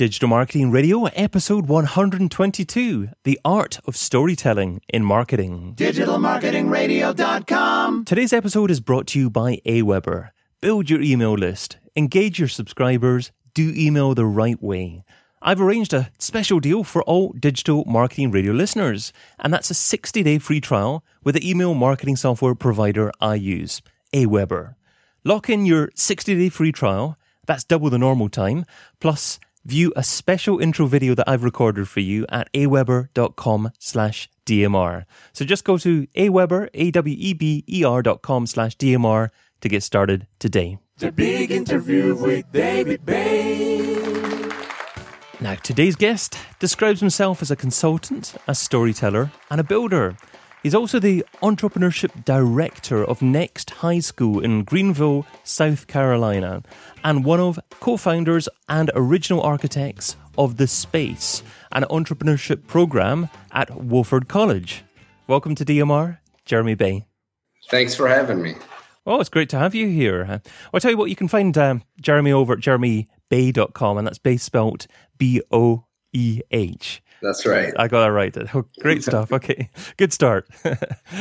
Digital Marketing Radio, episode 122 The Art of Storytelling in Marketing. DigitalMarketingRadio.com. Today's episode is brought to you by Aweber. Build your email list, engage your subscribers, do email the right way. I've arranged a special deal for all Digital Marketing Radio listeners, and that's a 60 day free trial with the email marketing software provider I use, Aweber. Lock in your 60 day free trial, that's double the normal time, plus view a special intro video that I've recorded for you at aweber.com slash DMR. So just go to aweber, A-W-E-B-E-R dot com slash DMR to get started today. The big interview with David Boeh. Now, today's guest describes himself as a consultant, a storyteller, and a builder. He's also the entrepreneurship director of Next High School in Greenville, South Carolina, and one of co founders and original architects of The Space, an entrepreneurship program at Wofford College. Welcome to DMR, Jeremy Boeh. Thanks for having me. Oh, it's great to have you here. I'll tell you what, you can find um, Jeremy over at jeremyboeh.com, and that's Boeh spelt B O E H. That's right. I got that right. Oh, great stuff. Okay, good start.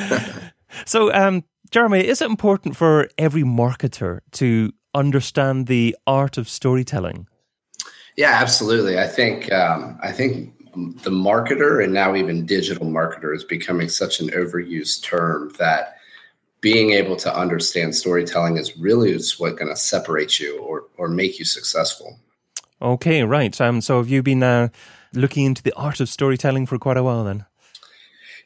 so, um, Jeremy, is it important for every marketer to understand the art of storytelling? Yeah, absolutely. I think um, I think the marketer and now even digital marketer is becoming such an overused term that being able to understand storytelling is really is what going to separate you or or make you successful. Okay, right. Um, so have you been uh, looking into the art of storytelling for quite a while then?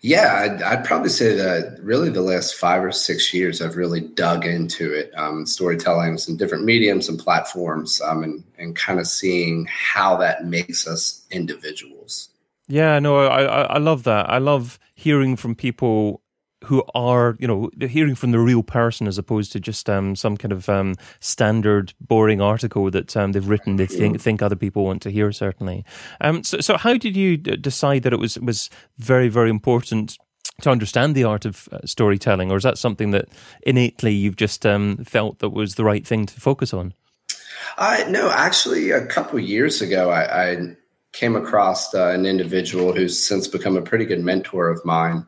Yeah, I'd, I'd, probably say that really the last five or six years, I've really dug into it, um, storytelling, some different mediums and platforms, um, and, and kind of seeing how that makes us individuals. Yeah, no, I, I love that. I love hearing from people who are you know hearing from the real person as opposed to just um, some kind of um, standard boring article that um, they've written they think think other people want to hear certainly. Um, so so how did you decide that it was was very very important to understand the art of uh, storytelling or is that something that innately you've just um, felt that was the right thing to focus on? Uh, no actually a couple years ago I, I came across uh, an individual who's since become a pretty good mentor of mine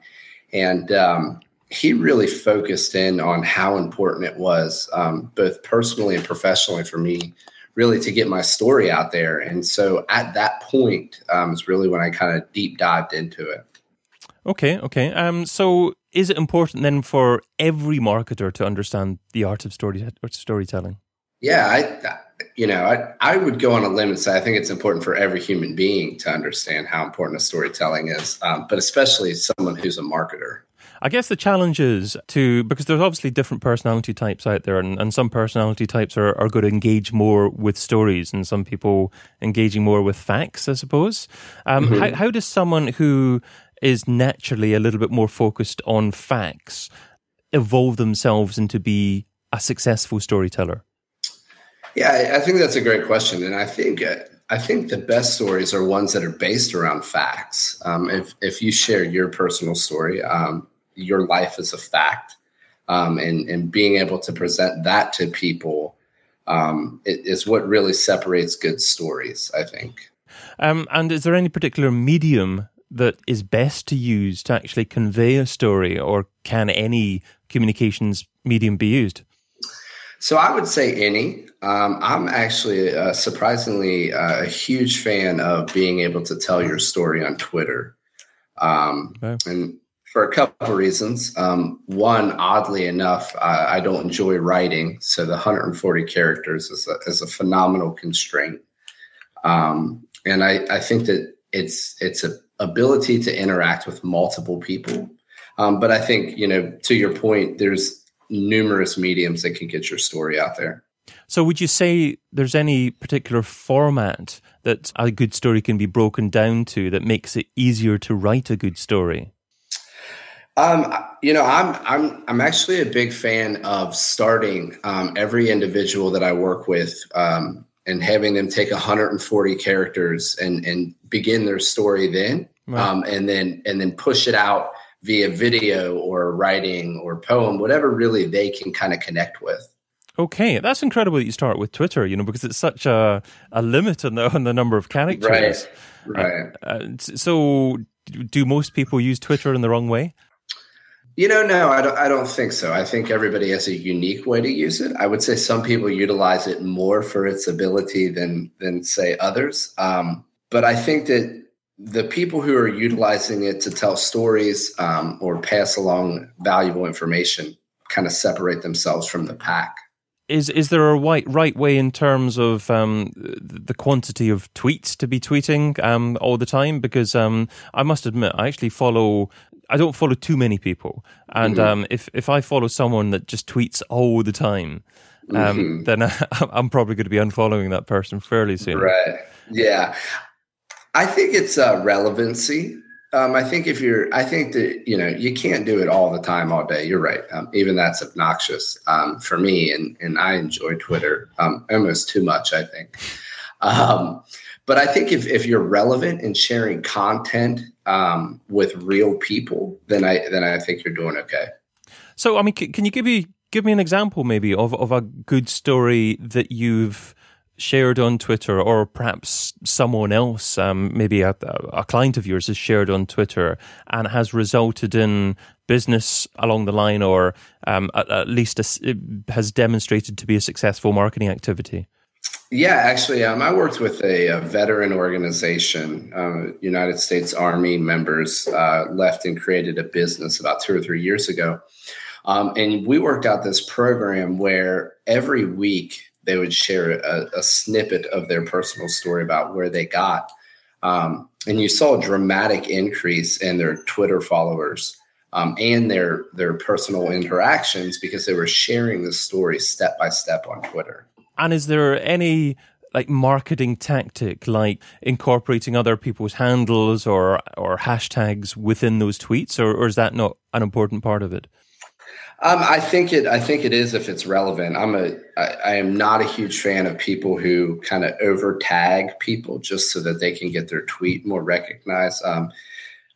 and um, he really focused in on how important it was, um, both personally and professionally, for me, really to get my story out there. And so at that point um, is really when I kind of deep dived into it. Okay, okay. Um, so is it important then for every marketer to understand the art of story storytelling? Yeah, I, you know, I, I would go on a limb and say I think it's important for every human being to understand how important a storytelling is, um, but especially someone who's a marketer. I guess the challenge is to because there's obviously different personality types out there, and, and some personality types are, are going to engage more with stories, and some people engaging more with facts, I suppose. Um, mm-hmm. how, how does someone who is naturally a little bit more focused on facts evolve themselves into be a successful storyteller? Yeah, I think that's a great question, and I think uh, I think the best stories are ones that are based around facts. Um, if if you share your personal story, um, your life is a fact, um, and and being able to present that to people um, is what really separates good stories. I think. Um, and is there any particular medium that is best to use to actually convey a story, or can any communications medium be used? So I would say any. Um, I'm actually uh, surprisingly uh, a huge fan of being able to tell your story on Twitter, um, okay. and for a couple of reasons. Um, one, oddly enough, uh, I don't enjoy writing, so the 140 characters is a, is a phenomenal constraint, um, and I, I, think that it's it's a ability to interact with multiple people. Um, but I think you know, to your point, there's numerous mediums that can get your story out there. So, would you say there's any particular format that a good story can be broken down to that makes it easier to write a good story? Um, you know, I'm I'm I'm actually a big fan of starting um, every individual that I work with um, and having them take 140 characters and and begin their story then. Um, and then and then push it out via video or writing or poem, whatever really they can kind of connect with. Okay, that's incredible that you start with Twitter, you know, because it's such a, a limit on the on the number of characters. Right. Right. Uh, uh, so, do most people use Twitter in the wrong way? You know, no, I don't. I don't think so. I think everybody has a unique way to use it. I would say some people utilize it more for its ability than than say others. Um, but I think that the people who are utilizing it to tell stories um, or pass along valuable information kind of separate themselves from the pack is is there a right right way in terms of um, the quantity of tweets to be tweeting um, all the time? Because um, I must admit, I actually follow. I don't follow too many people, and mm-hmm. Um, if if I follow someone that just tweets all the time, um, mm-hmm. then I, I'm probably going to be unfollowing that person fairly soon. Right? Yeah, I think it's uh, relevancy. Um, I think if you're, I think that you know you can't do it all the time, all day. You're right. Um, even that's obnoxious um, for me, and and I enjoy Twitter um, almost too much. I think, um, but I think if if you're relevant and sharing content um, with real people, then I then I think you're doing okay. So, I mean, can you give me give me an example maybe of of a good story that you've shared on Twitter, or perhaps someone else, um, maybe a, a, client of yours, has shared on Twitter and has resulted in business along the line, or um, at, at, least a, has demonstrated to be a successful marketing activity? Yeah, actually, um, I worked with a, a veteran organization. Uh, United States Army members uh, left and created a business about two or three years ago. Um, and we worked out this program where every week they would share a, a snippet of their personal story about where they got. Um, and you saw a dramatic increase in their Twitter followers um, and their their personal interactions because they were sharing the story step by step on Twitter. And is there any like marketing tactic, like incorporating other people's handles or or hashtags within those tweets, or, or is that not an important part of it? Um, I think it. I think it is if it's relevant. I'm a. I, I am not a huge fan of people who kind of over tag people just so that they can get their tweet more recognized. Um,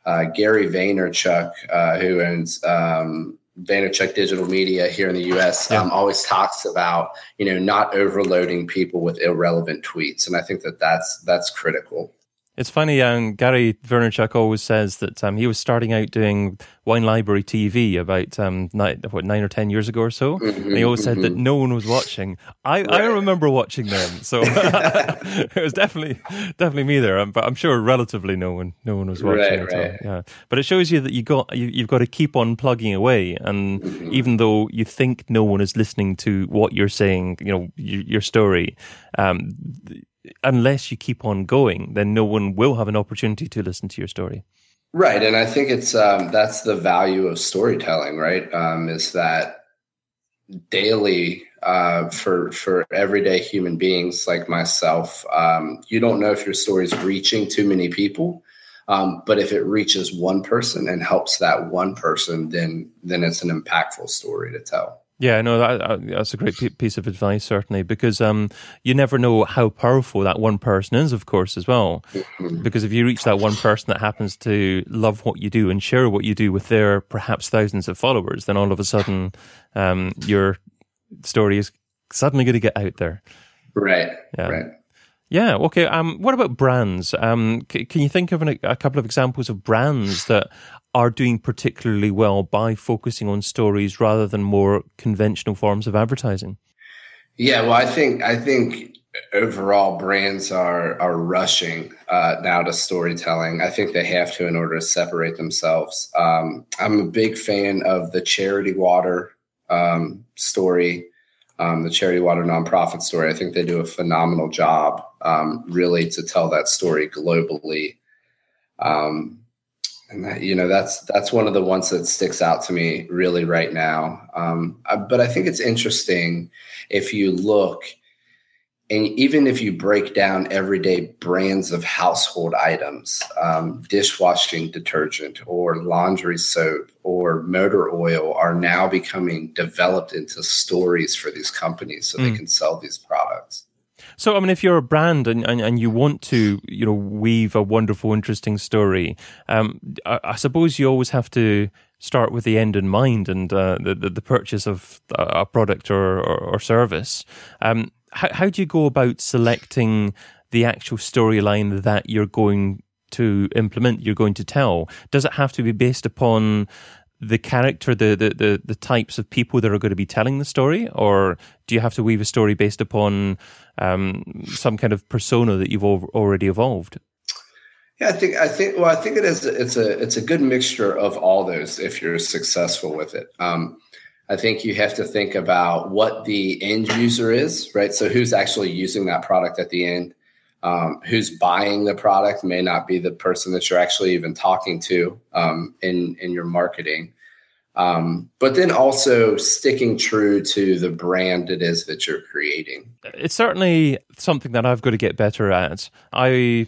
uh, Gary Vaynerchuk, uh, who owns um, Vaynerchuk Digital Media here in the U.S., yeah. um, always talks about you know not overloading people with irrelevant tweets, and I think that that's that's critical. It's funny, um, Gary Vaynerchuk always says that um, he was starting out doing Wine Library TV about um, nine, what, nine or ten years ago or so. Mm-hmm, and he always mm-hmm. said that mm-hmm. no one was watching. I, right. I remember watching them, so it was definitely definitely me there. Um, but I'm sure relatively no one no one was watching right, at right. all. Yeah, but it shows you that you got you, you've got to keep on plugging away, and mm-hmm. even though you think no one is listening to what you're saying, you know your, your story. Unless you keep on going, then no one will have an opportunity to listen to your story. Right, and I think it's um, that's the value of storytelling. Right, um, is that daily uh, for for everyday human beings like myself, um, you don't know if your story is reaching too many people. Um, but if it reaches one person and helps that one person, then then it's an impactful story to tell. Yeah, no, that, that's a great piece of advice, certainly, because um, you never know how powerful that one person is, of course, as well. Mm-hmm. Because if you reach that one person that happens to love what you do and share what you do with their perhaps thousands of followers, then all of a sudden um, your story is suddenly going to get out there. Right. Yeah. Right. Yeah. Okay. Um, what about brands? Um, c- can you think of an, a couple of examples of brands that are doing particularly well by focusing on stories rather than more conventional forms of advertising? Yeah, well, I think I think overall brands are are rushing uh, now to storytelling. I think they have to in order to separate themselves. Um, I'm a big fan of the Charity Water um, story, um, the Charity Water nonprofit story. I think they do a phenomenal job, um, really, to tell that story globally. Um, and that, you know that's that's one of the ones that sticks out to me really right now um, uh, but i think it's interesting if you look and even if you break down everyday brands of household items um, dishwashing detergent or laundry soap or motor oil are now becoming developed into stories for these companies so mm. they can sell these products so, I mean, if you're a brand and, and, and you want to, you know, weave a wonderful, interesting story, um, I, I, suppose you always have to start with the end in mind and uh, the, the, the purchase of a product or or, or service. Um, how how do you go about selecting the actual storyline that you're going to implement? You're going to tell. Does it have to be based upon the character, the, the, the, the, types of people that are going to be telling the story, or do you have to weave a story based upon um, some kind of persona that you've already evolved? Yeah, I think I think well, I think it is. It's a it's a good mixture of all those if you're successful with it. Um, I think you have to think about what the end user is, right? So who's actually using that product at the end? Um, who's buying the product may not be the person that you're actually even talking to um, in in your marketing. Um, but then also sticking true to the brand it is that you're creating. It's certainly something that I've got to get better at. I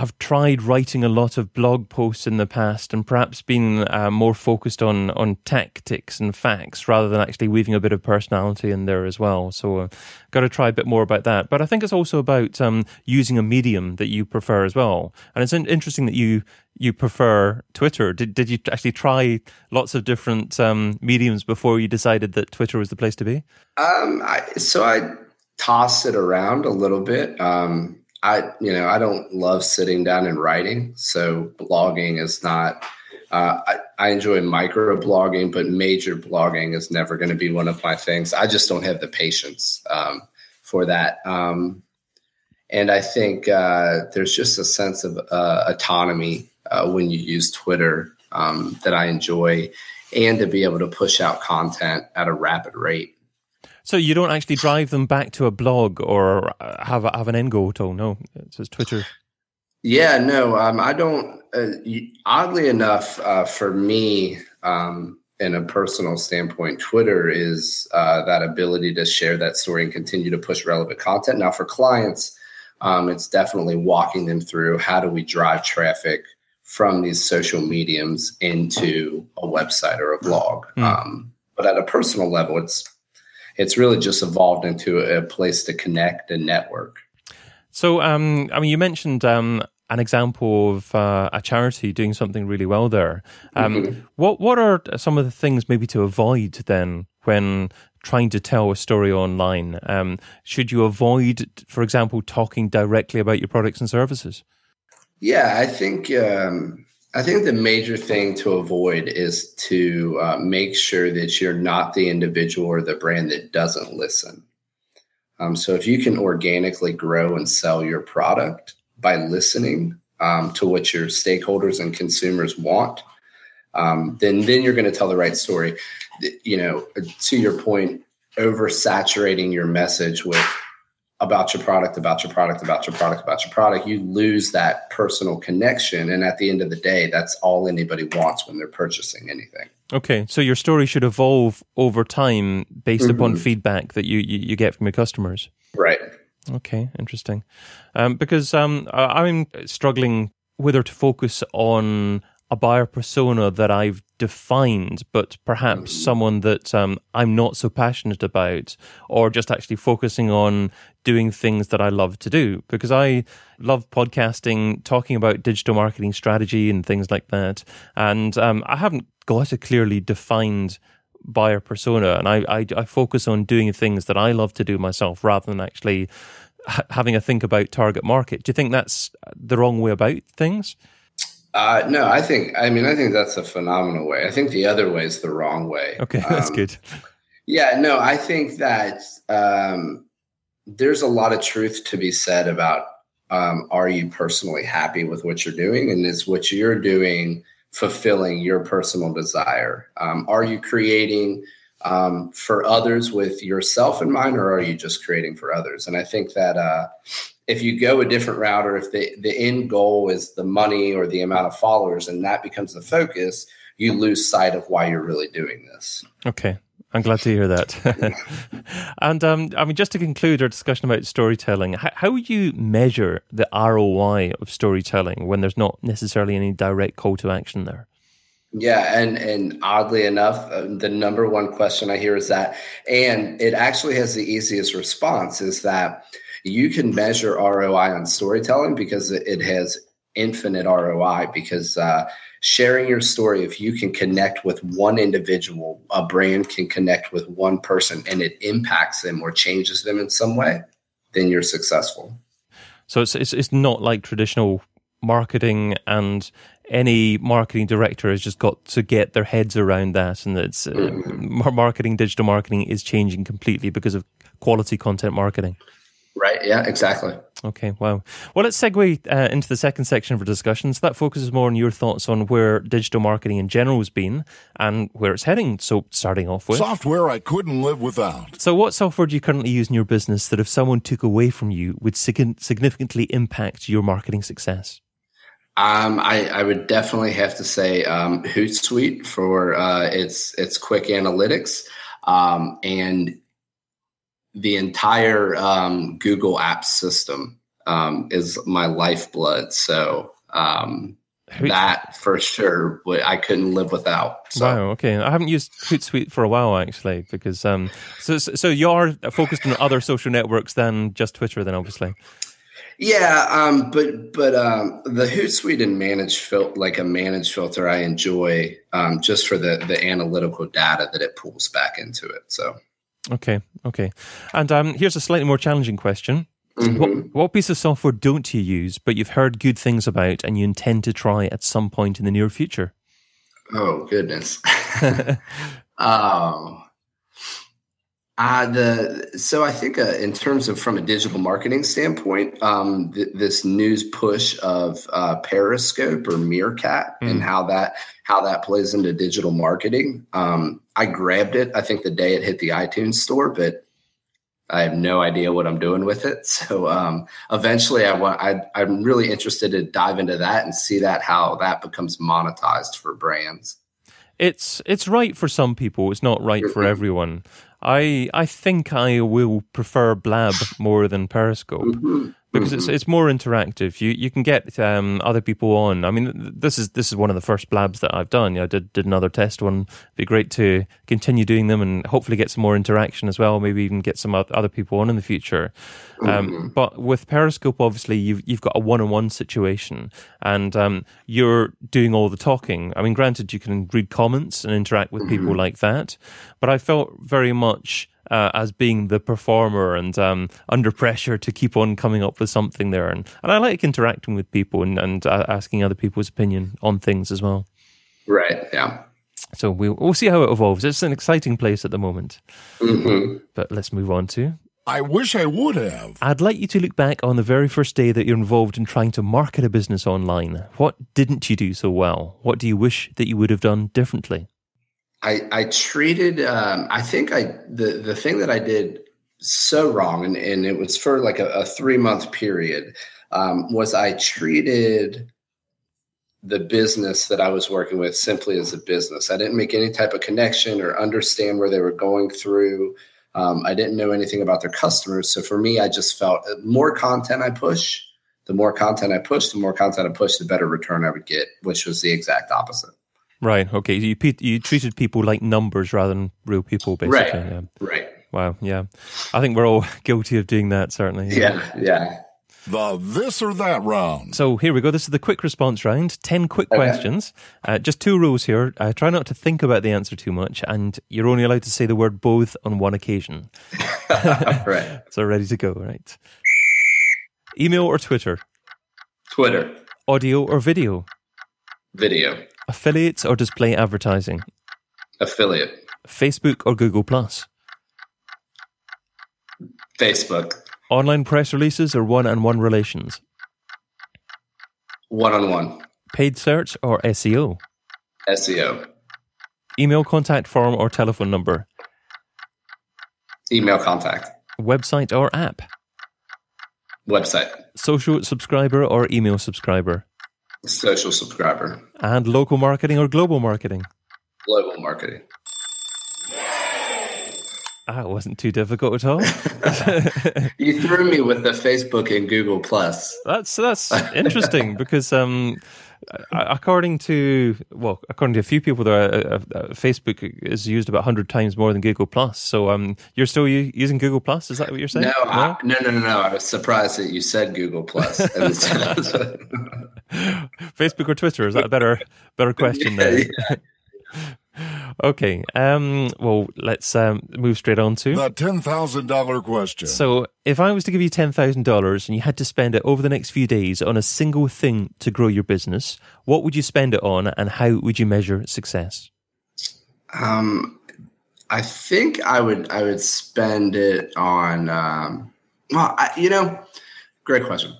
I've tried writing a lot of blog posts in the past and perhaps been uh, more focused on on tactics and facts rather than actually weaving a bit of personality in there as well. So, uh, got to try a bit more about that. But I think it's also about um, using a medium that you prefer as well. And it's interesting that you you prefer Twitter. Did did you actually try lots of different um, mediums before you decided that Twitter was the place to be? Um, I, so I tossed it around a little bit. Um, I, you know, I don't love sitting down and writing. So blogging is not, uh, I, I enjoy micro blogging, but major blogging is never going to be one of my things. I just don't have the patience um, for that. Um, and I think uh, there's just a sense of uh, autonomy uh, when you use Twitter um, that I enjoy and to be able to push out content at a rapid rate. So you don't actually drive them back to a blog or uh, have a, have an end goal at all? No, it says Twitter. Yeah, no, um, I don't. Uh, oddly enough, uh, for me, um, in a personal standpoint, Twitter is uh, that ability to share that story and continue to push relevant content. Now, for clients, um, it's definitely walking them through how do we drive traffic from these social mediums into a website or a blog. Mm. but at a personal level, it's it's really just evolved into a place to connect and network. So, um, I mean, you mentioned um, an example of uh, a charity doing something really well there. Um, mm-hmm. What what are some of the things maybe to avoid then when trying to tell a story online? Um, should you avoid, for example, talking directly about your products and services? Yeah, I think um, I think the major thing to avoid is to uh, make sure that you're not the individual or the brand that doesn't listen. Um, so if you can organically grow and sell your product by listening um, to what your stakeholders and consumers want, um, then then you're going to tell the right story. You know, to your point, oversaturating your message with about your product, about your product, about your product, about your product, you lose that personal connection. And at the end of the day, that's all anybody wants when they're purchasing anything. Okay, so your story should evolve over time based mm-hmm. upon feedback that you, you, you get from your customers. Right. Okay, interesting. Um, because um, I'm struggling whether to focus on a buyer persona that I've defined, but perhaps mm. someone that um, I'm not so passionate about, or just actually focusing on doing things that I love to do. Because I love podcasting, talking about digital marketing strategy and things like that. And um, I haven't got a clearly defined buyer persona, and I, I, I focus on doing things that I love to do myself rather than actually having a think about target market. Do you think that's the wrong way about things? Uh, no, I think. I mean, I think that's a phenomenal way. I think the other way is the wrong way. Okay, that's um, good. Yeah, no, I think that um, there's a lot of truth to be said about um, are you personally happy with what you're doing, and is what you're doing fulfilling your personal desire? Um, are you creating um, for others with yourself in mind, or are you just creating for others? And I think that uh, if you go a different route or if the, the end goal is the money or the amount of followers and that becomes the focus, you lose sight of why you're really doing this. Okay. I'm glad to hear that. and um, I mean, just to conclude our discussion about storytelling, how, how would you measure the ROI of storytelling when there's not necessarily any direct call to action there? Yeah, and and oddly enough, uh, the number one question I hear is that, and it actually has the easiest response is that you can measure ROI on storytelling because it has infinite ROI because uh, sharing your story, if you can connect with one individual, a brand can connect with one person and it impacts them or changes them in some way, then you're successful. So it's it's, it's not like traditional marketing and any marketing director has just got to get their heads around that and it's uh, mm-hmm. marketing digital marketing is changing completely because of quality content marketing. Yeah, exactly. Okay. Wow. Well, let's segue uh, into the second section of our discussion. So that focuses more on your thoughts on where digital marketing in general has been and where it's heading. So, starting off with software I couldn't live without. So, what software do you currently use in your business that if someone took away from you would significantly impact your marketing success? Um, I, I, would definitely have to say um, Hootsuite for uh, its its quick analytics um, and the entire um, Google Apps system um, is my lifeblood. So um, that for sure, I couldn't live without. So. Wow. Okay, I haven't used Hootsuite for a while actually, because um, so so you are focused on other social networks than just Twitter, then obviously. Yeah, um, but but um, the Hootsuite and manage fil- like a managed filter, I enjoy um, just for the the analytical data that it pulls back into it. So Okay, okay. And um, here's a slightly more challenging question. Mm-hmm. What, what, piece of software don't you use, but you've heard good things about and you intend to try at some point in the near future? Oh, goodness. um, uh, the so I think uh, in terms of from a digital marketing standpoint, um, th- this news push of uh, Periscope or Meerkat mm. and how that how that plays into digital marketing. Um, I grabbed it. I think the day it hit the iTunes store, but I have no idea what I'm doing with it. So um, eventually, I want I, I'm really interested to dive into that and see that how that becomes monetized for brands. It's it's right for some people. It's not right for mm-hmm. everyone. I I think I will prefer Blab more than Periscope. Mm-hmm because mm-hmm. it's it's more interactive. You you can get um, other people on. I mean, this is this is one of the first blabs that I've done. I did did another test one. It'd be great to continue doing them and hopefully get some more interaction as well. Maybe even get some other people on in the future. Um, mm-hmm. But with Periscope, obviously you've you've got a one on one situation, and um, you're doing all the talking. I mean, granted, you can read comments and interact with mm-hmm. people like that, but I felt very much uh, as being the performer and um, under pressure to keep on coming up with something there. And, and I like interacting with people and, and uh, asking other people's opinion on things as well. Right. Yeah. So we'll, we'll see how it evolves. It's an exciting place at the moment. Mm-hmm. But let's move on to. I wish I would have. I'd like you to look back on the very first day that you're involved in trying to market a business online. What didn't you do so well? What do you wish that you would have done differently? I I treated um, I think I the the thing that I did so wrong and, and it was for like a, a three month period um, was I treated the business that I was working with simply as a business. I didn't make any type of connection or understand where they were going through. Um, I didn't know anything about their customers. So for me, I just felt the more content I push, the more content I push, the more content I push, the better return I would get, which was the exact opposite. Right. Okay. You you treated people like numbers rather than real people, basically. Right. Yeah. Right. Wow. Yeah. I think we're all guilty of doing that. Certainly. Yeah. Yeah. The this or that round. So here we go. This is the quick response round. Ten quick okay. questions. Uh, just two rules here. Uh, try not to think about the answer too much, and you're only allowed to say the word both on one occasion. right. So ready to go. Right. Email or Twitter. Twitter. Audio or video. Video. Affiliates or display advertising? Affiliate. Facebook or Google Plus? Facebook. Online press releases or one-on-one relations? One-on-one. Paid search or SEO? SEO. Email contact form or telephone number? Email contact. Website or app? Website. Social subscriber or email subscriber? Social subscriber. And local marketing or global marketing? Global marketing. Ah, it wasn't too difficult at all. you threw me with the Facebook and Google Plus. That's that's interesting because um, according to well, according to a few people, there, uh, uh, uh, Facebook is used about hundred times more than Google Plus. So, um, you're still using Google Plus? Is that what you're saying? No, no, I, no, no, no, no. I was surprised that you said Google Plus. Facebook or Twitter? Is that a better better question? Yeah, yeah. okay. Um, well, let's um, move straight on to the ten thousand dollar question. So, if I was to give you ten thousand dollars and you had to spend it over the next few days on a single thing to grow your business, what would you spend it on, and how would you measure success? Um, I think I would I would spend it on. Um, well, I, you know, great question.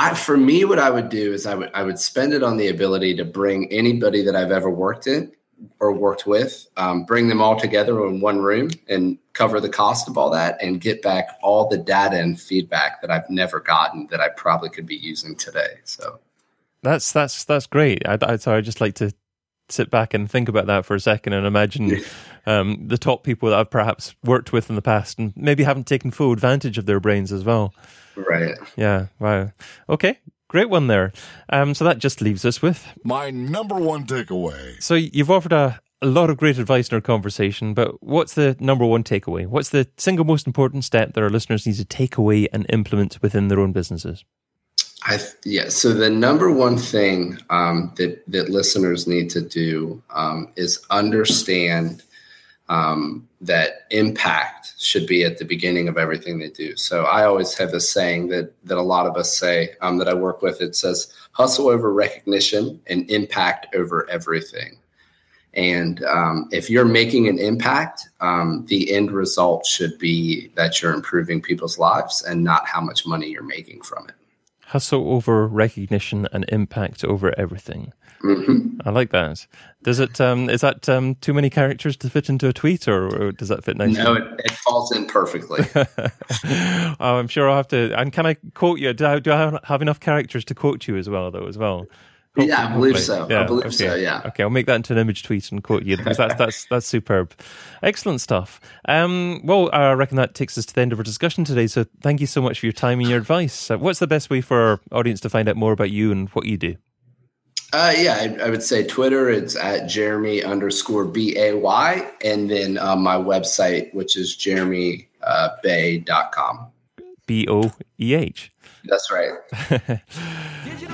I, for me, what I would do is I would I would spend it on the ability to bring anybody that I've ever worked in or worked with, um, bring them all together in one room and cover the cost of all that, and get back all the data and feedback that I've never gotten that I probably could be using today. So that's that's that's great. I, I so I just like to sit back and think about that for a second and imagine um, the top people that I've perhaps worked with in the past and maybe haven't taken full advantage of their brains as well. Right. Yeah. Wow. Okay. Great one there. Um, so that just leaves us with my number one takeaway. So you've offered a, a lot of great advice in our conversation, but what's the number one takeaway? What's the single most important step that our listeners need to take away and implement within their own businesses? I yeah. So the number one thing um, that that listeners need to do um, is understand um, that impact should be at the beginning of everything they do. So I always have this saying that that a lot of us say um, that I work with. It says hustle over recognition and impact over everything. And um, if you're making an impact, um, the end result should be that you're improving people's lives and not how much money you're making from it hustle over recognition and impact over everything. Mm-hmm. I like that. Does it? Um, is that um, too many characters to fit into a tweet, or, or does that fit nicely? No, it, it falls in perfectly. oh, I'm sure I'll have to. And can I quote you? Do I, do I have enough characters to quote you as well, though? As well. Hopefully, yeah, I believe so. Yeah, I believe okay. so. Yeah. Okay, I'll make that into an image tweet and quote you because that's that's that's superb. Excellent stuff. Um, well, I reckon that takes us to the end of our discussion today. So thank you so much for your time and your advice. Uh, what's the best way for our audience to find out more about you and what you do? Uh, yeah, I, I, would say Twitter. It's at Jeremy underscore B A Y, and then um, my website, which is jeremyboeh.com. B O E H. That's right.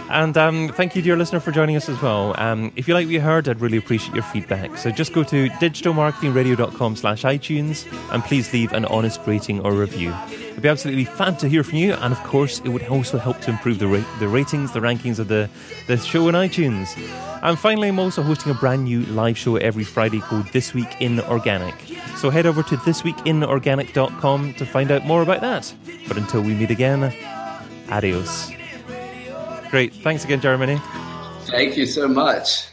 and um, thank you, dear listener, for joining us as well. Um, if you like what you heard, I'd really appreciate your feedback. So just go to digitalmarketingradio.com slash iTunes and please leave an honest rating or review. It'd be absolutely fab to hear from you. And of course, it would also help to improve the, ra- the ratings, the rankings of the, the show on iTunes. And finally, I'm also hosting a brand new live show every Friday called This Week in Organic. So head over to thisweekinorganic.com to find out more about that. But until we meet again, Adios. Great. Thanks again, Jeremy. Thank you so much.